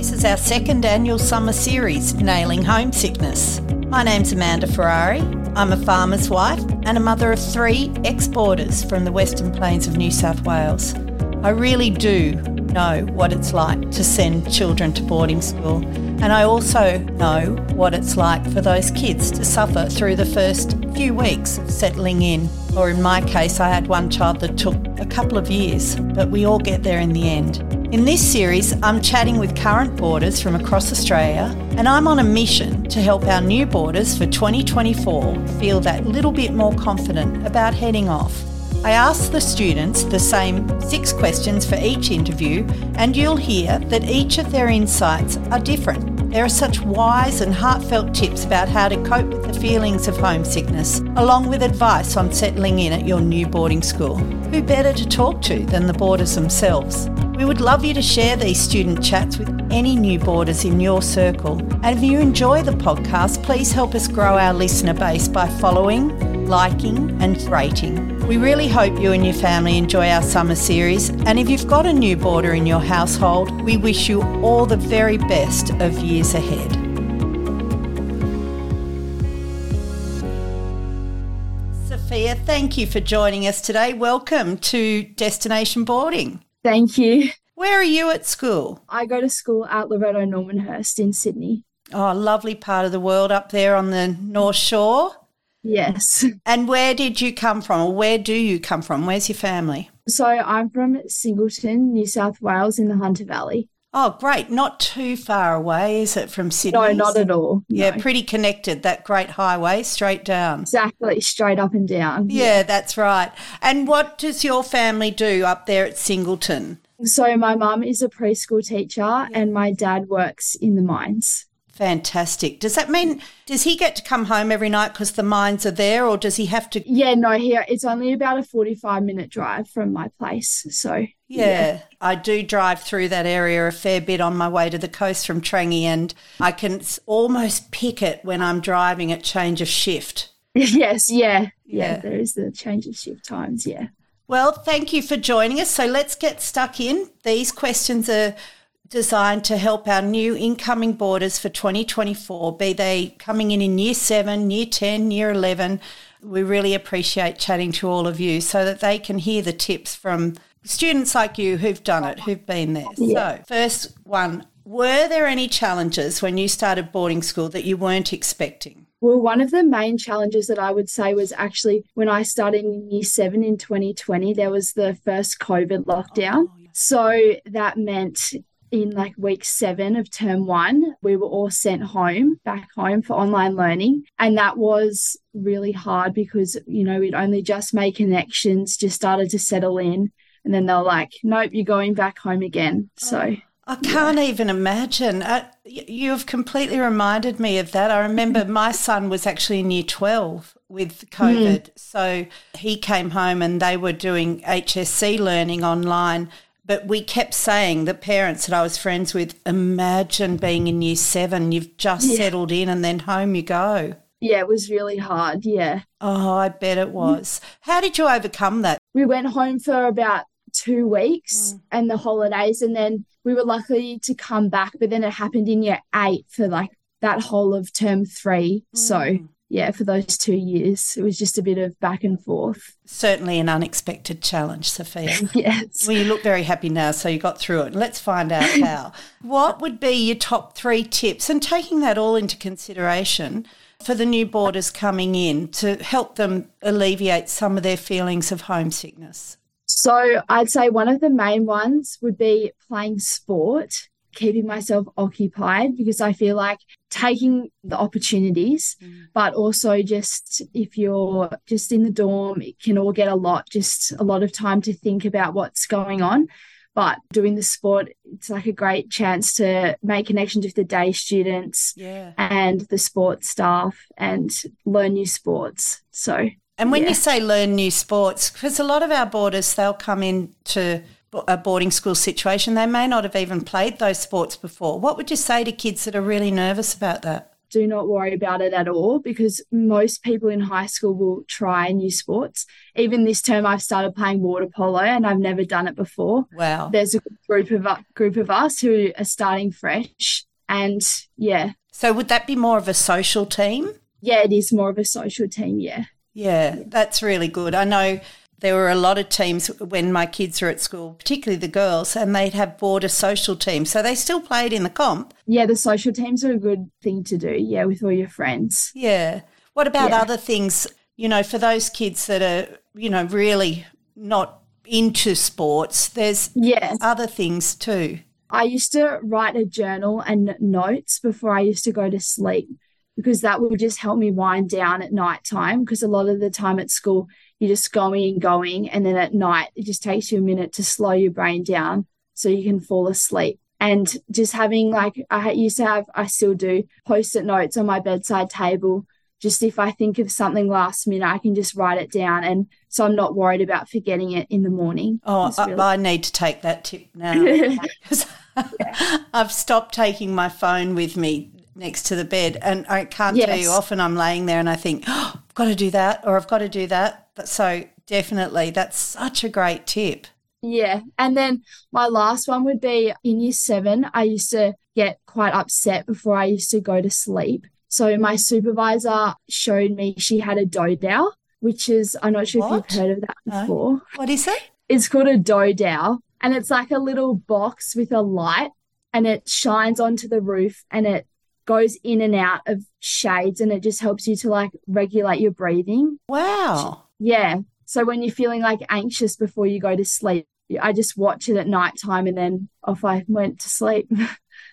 This is our second annual summer series, Nailing Homesickness. My name's Amanda Ferrari. I'm a farmer's wife and a mother of three ex boarders from the Western Plains of New South Wales. I really do know what it's like to send children to boarding school, and I also know what it's like for those kids to suffer through the first few weeks of settling in. Or in my case, I had one child that took a couple of years, but we all get there in the end. In this series, I'm chatting with current boarders from across Australia, and I'm on a mission to help our new boarders for 2024 feel that little bit more confident about heading off. I ask the students the same six questions for each interview, and you'll hear that each of their insights are different. There are such wise and heartfelt tips about how to cope with the feelings of homesickness, along with advice on settling in at your new boarding school. Who better to talk to than the boarders themselves? We would love you to share these student chats with any new boarders in your circle. And if you enjoy the podcast, please help us grow our listener base by following, liking, and rating. We really hope you and your family enjoy our summer series. And if you've got a new boarder in your household, we wish you all the very best of years ahead. Sophia, thank you for joining us today. Welcome to Destination Boarding. Thank you. Where are you at school? I go to school at Loreto Normanhurst in Sydney. Oh, lovely part of the world up there on the North Shore. Yes. And where did you come from, or where do you come from? Where's your family? So I'm from Singleton, New South Wales, in the Hunter Valley. Oh, great. Not too far away, is it, from Sydney? No, not at all. Yeah, No. pretty connected, that great highway straight down. Exactly, straight up and down. Yeah, that's right. And what does your family do up there at Singleton? So my mum is a preschool teacher and my dad works in the mines. Fantastic. Does that mean, does he get to come home every night because the mines are there, or does he have to? Yeah, no, here it's only about a 45 minute drive from my place. So Yeah, I do drive through that area a fair bit on my way to the coast from Trangie, and I can almost pick it when I'm driving at change of shift. yes, yeah, yeah, Yeah. there is the change of shift times. Yeah. Well, thank you for joining us. So let's get stuck in. These questions are designed to help our new incoming boarders for 2024, be they coming in in year seven, year 10, year 11. We really appreciate chatting to all of you so that they can hear the tips from students like you who've done it, who've been there. So, first one were there any challenges when you started boarding school that you weren't expecting? Well, one of the main challenges that I would say was actually when I started in year seven in 2020, there was the first COVID lockdown. Oh, so that meant in like week seven of term one, we were all sent home, back home for online learning. And that was really hard because, you know, we'd only just made connections, just started to settle in. And then they're like, nope, you're going back home again. So, I can't even imagine. Uh, y- you've completely reminded me of that. I remember my son was actually in year 12 with COVID. So he came home and they were doing HSC learning online. But we kept saying, the parents that I was friends with, imagine being in year seven, you've just Yeah. settled in and then home you go. yeah, it was really hard. Yeah. Oh, I bet it mm. was. How did you overcome that? we went home for about two weeks mm. and the holidays and then we were lucky to come back but then it happened in year eight for like that whole of term three so mm. Yeah for those two years it was just a bit of back and forth Certainly an unexpected challenge, Sophia. yes Well, you look very happy now, so you got through it. Let's find out how. what would be your top three tips, and taking that all into consideration for the new boarders coming in to help them alleviate some of their feelings of homesickness? so i'd say one of the main ones would be playing sport keeping myself occupied because i feel like taking the opportunities mm. but also just if you're just in the dorm it can all get a lot just a lot of time to think about what's going on but doing the sport it's like a great chance to make connections with the day students Yeah. and the sports staff and learn new sports so And when Yeah. you say learn new sports, because a lot of our boarders, they'll come into a boarding school situation, they may not have even played those sports before. What would you say to kids that are really nervous about that? do not worry about it at all because most people in high school will try new sports. Even this term, I've started playing water polo and I've never done it before. Wow. There's a group of group of us who are starting fresh, and yeah. So would that be more of a social team? Yeah, it is more of a social team. Yeah. Yeah, that's really good. I know there were a lot of teams when my kids were at school, particularly the girls, and they'd have boarder social teams. So they still played in the comp. Yeah, the social teams are a good thing to do. Yeah, with all your friends. Yeah. What about Yeah. other things, you know, for those kids that are, you know, really not into sports, there's Yes. other things too. I used to write a journal and notes before I used to go to sleep because that would just help me wind down at night time. Because a lot of the time at school, you're just going and going. And then at night, it just takes you a minute to slow your brain down so you can fall asleep. And just having like, I used to have, I still do post it notes on my bedside table. Just if I think of something last minute, I can just write it down. And so I'm not worried about forgetting it in the morning. Oh, I, really- I need to take that tip now. 'Cause I've stopped taking my phone with me next to the bed, and I can't tell you. Often I'm laying there and I think, oh, I've got to do that, or I've got to do that. But So definitely, that's such a great tip. Yeah. And then my last one would be in year seven, I used to get quite upset before I used to go to sleep. So my supervisor showed me she had a dodow, which is, I'm not sure What? if you've heard of that No. before. What is it? It's called a dodow, and it's like a little box with a light, and it shines onto the roof and it goes in and out of shades, and it just helps you to like regulate your breathing. Wow. Yeah. So when you're feeling like anxious before you go to sleep, I just watch it at night time and then off I went to sleep.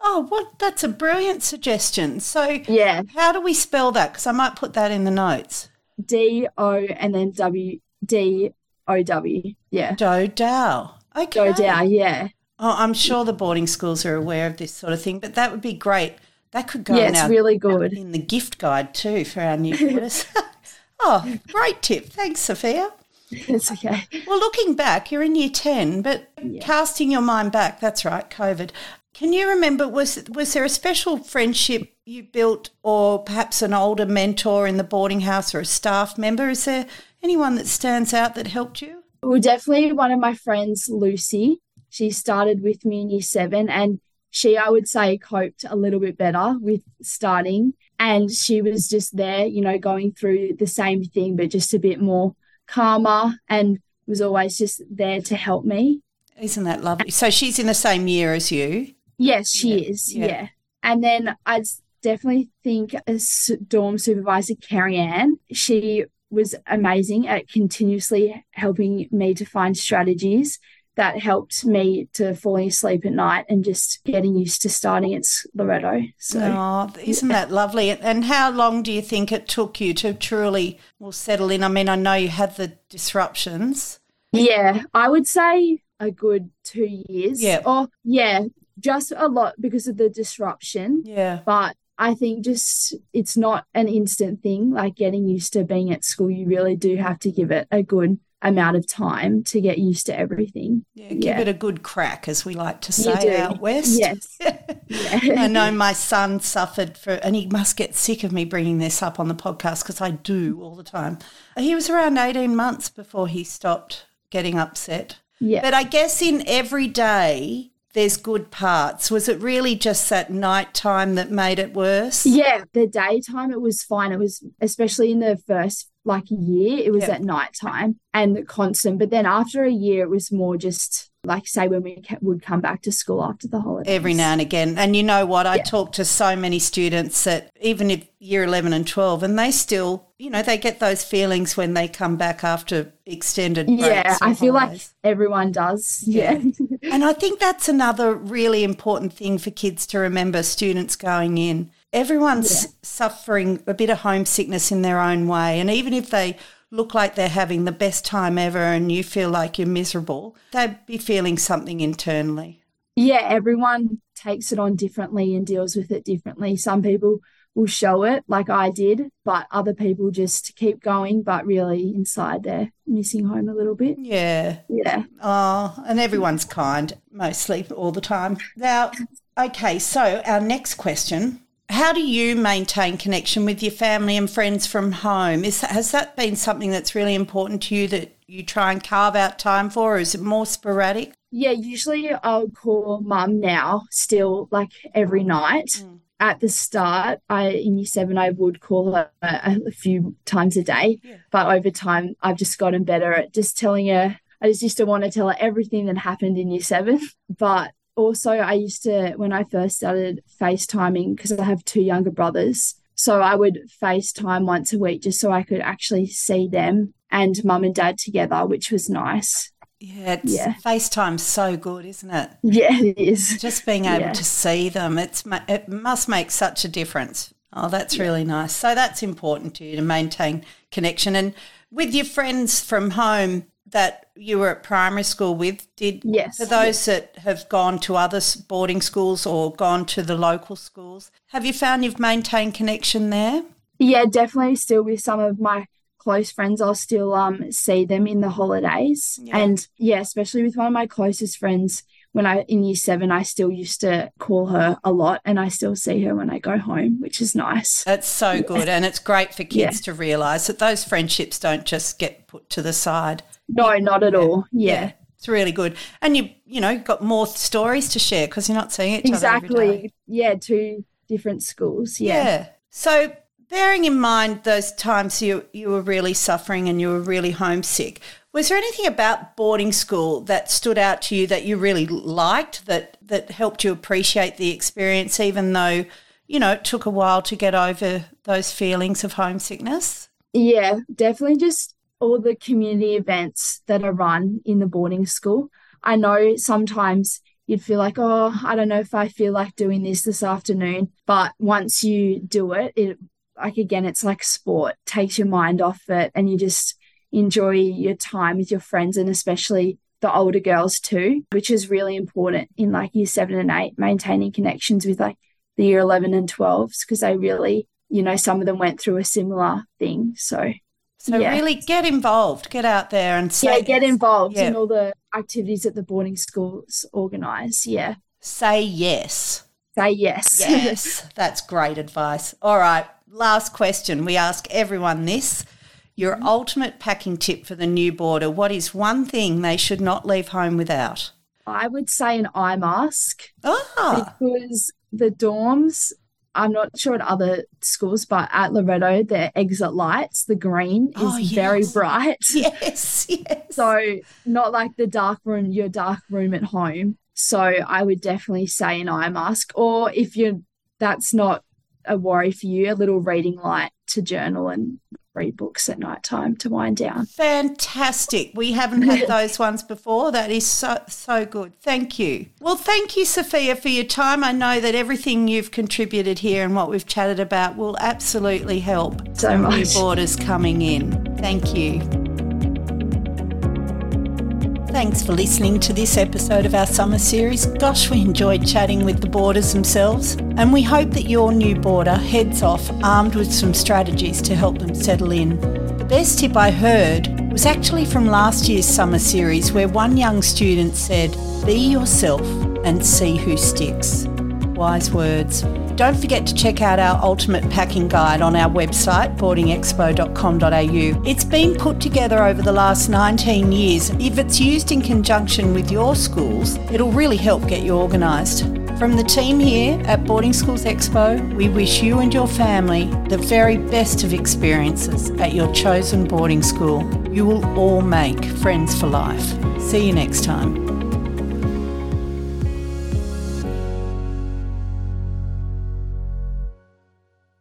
Oh, what? That's a brilliant suggestion. So, yeah. how do we spell that? Because I might put that in the notes. D O and then W D O W. Yeah. Dodow. Okay. Dodow. Yeah. Oh, I'm sure the boarding schools are aware of this sort of thing, but that would be great. That could go Yeah. in, It's our, really good. in the gift guide too for our new boarders. oh, great tip. Thanks, Sophia. It's okay. Well, looking back, you're in year 10, but casting your mind back, that's right, COVID. Can you remember, was, was there a special friendship you built or perhaps an older mentor in the boarding house or a staff member? Is there anyone that stands out that helped you? Well, definitely one of my friends, Lucy. She started with me in year seven, and she, I would say, coped a little bit better with starting. And she was just there, you know, going through the same thing, but just a bit more calmer and was always just there to help me. Isn't that lovely? So she's in the same year as you. Yes, she Yeah, is. yeah. Yeah. And then I'd definitely think as dorm supervisor Carrie Ann, she was amazing at continuously helping me to find strategies that helped me to falling asleep at night and just getting used to starting at Loreto. So Oh, isn't that lovely? And how long do you think it took you to truly well settle in? I mean, I know you had the disruptions. yeah, I would say a good two years. Yeah. Or yeah, just a lot because of the disruption. Yeah. but I think just it's not an instant thing like getting used to being at school. You really do have to give it a good amount of time to get used to everything. Yeah, give Yeah. it a good crack, as we like to say out west. Yes. I know my son suffered for, and he must get sick of me bringing this up on the podcast because I do all the time. He was around 18 months before he stopped getting upset. Yeah. But I guess in every day, there's good parts. Was it really just that night time that made it worse? Yeah, the daytime it was fine. It was especially in the first like a year, it was Yeah. at nighttime and the constant. But then after a year, it was more just like say when we would come back to school after the holidays. Every now and again. And you know what? I Yeah. talk to so many students that even if year 11 and 12, and they still, you know, they get those feelings when they come back after extended breaks. Yeah, I feel like everyone does. Yeah. Yeah. And I think that's another really important thing for kids to remember, students going in. Everyone's suffering a bit of homesickness in their own way. And even if they look like they're having the best time ever and you feel like you're miserable, they'd be feeling something internally. yeah, everyone takes it on differently and deals with it differently. Some people will show it like I did, but other people just keep going, but really inside they're missing home a little bit. Yeah. Yeah. Oh, and everyone's kind, mostly all the time. Now, okay, so our next question how do you maintain connection with your family and friends from home? Is has that been something that's really important to you that you try and carve out time for, or is it more sporadic? Yeah, usually I'll call mum now, still like every night. Mm. At the start, I in year seven, I would call her a, a few times a day, yeah. but over time, I've just gotten better at just telling her. I just used to want to tell her everything that happened in year seven, but also I used to when I first started FaceTiming because I have two younger brothers. So I would FaceTime once a week just so I could actually see them and mum and dad together, which was nice. Yeah, it's, yeah. FaceTime's so good, isn't it? Yeah, it is. Just being able yeah. to see them, it's it must make such a difference. Oh, that's yeah. really nice. So that's important to you to maintain connection and with your friends from home that you were at primary school with. Did yes, for those yes. that have gone to other boarding schools or gone to the local schools, have you found you've maintained connection there? Yeah, definitely. Still with some of my close friends, I'll still um see them in the holidays. Yeah. And yeah, especially with one of my closest friends, when I in year seven, I still used to call her a lot and I still see her when I go home, which is nice. That's so yeah. good. And it's great for kids yeah. to realise that those friendships don't just get put to the side. No, not at all. Yeah. It's really good. And you you know, got more stories to share because you're not seeing each exactly. other. Exactly. Yeah, two different schools. Yeah. yeah. So bearing in mind those times you you were really suffering and you were really homesick, was there anything about boarding school that stood out to you that you really liked that that helped you appreciate the experience even though, you know, it took a while to get over those feelings of homesickness? Yeah, definitely just all the community events that are run in the boarding school. I know sometimes you'd feel like, oh, I don't know if I feel like doing this this afternoon. But once you do it, it like again, it's like sport, takes your mind off it, and you just enjoy your time with your friends and especially the older girls too, which is really important in like year seven and eight, maintaining connections with like the year 11 and 12s because they really, you know, some of them went through a similar thing. So so yeah. really get involved, get out there and say, yeah, get involved yeah. in all the activities that the boarding schools organise. Yeah, say yes. Say yes. Yes, that's great advice. All right, last question. We ask everyone this. Your mm-hmm. ultimate packing tip for the new boarder. What is one thing they should not leave home without? I would say an eye mask. Ah. Because the dorms I'm not sure at other schools, but at Loreto, the exit lights, the green is oh, yes. very bright. Yes, yes. So not like the dark room, your dark room at home. So I would definitely say an eye mask, or if you're that's not a worry for you, a little reading light to journal and read books at night time to wind down. Fantastic. We haven't had those ones before. That is so so good. Thank you. Well, thank you, Sophia, for your time. I know that everything you've contributed here and what we've chatted about will absolutely help so much. new boarders coming in. Thank you. Thanks for listening to this episode of our summer series. Gosh, we enjoyed chatting with the boarders themselves, and we hope that your new boarder heads off armed with some strategies to help them settle in. The best tip I heard was actually from last year's summer series, where one young student said, Be yourself and see who sticks. Wise words. Don't forget to check out our ultimate packing guide on our website, boardingexpo.com.au. It's been put together over the last 19 years. If it's used in conjunction with your schools, it'll really help get you organised. From the team here at Boarding Schools Expo, we wish you and your family the very best of experiences at your chosen boarding school. You will all make friends for life. See you next time.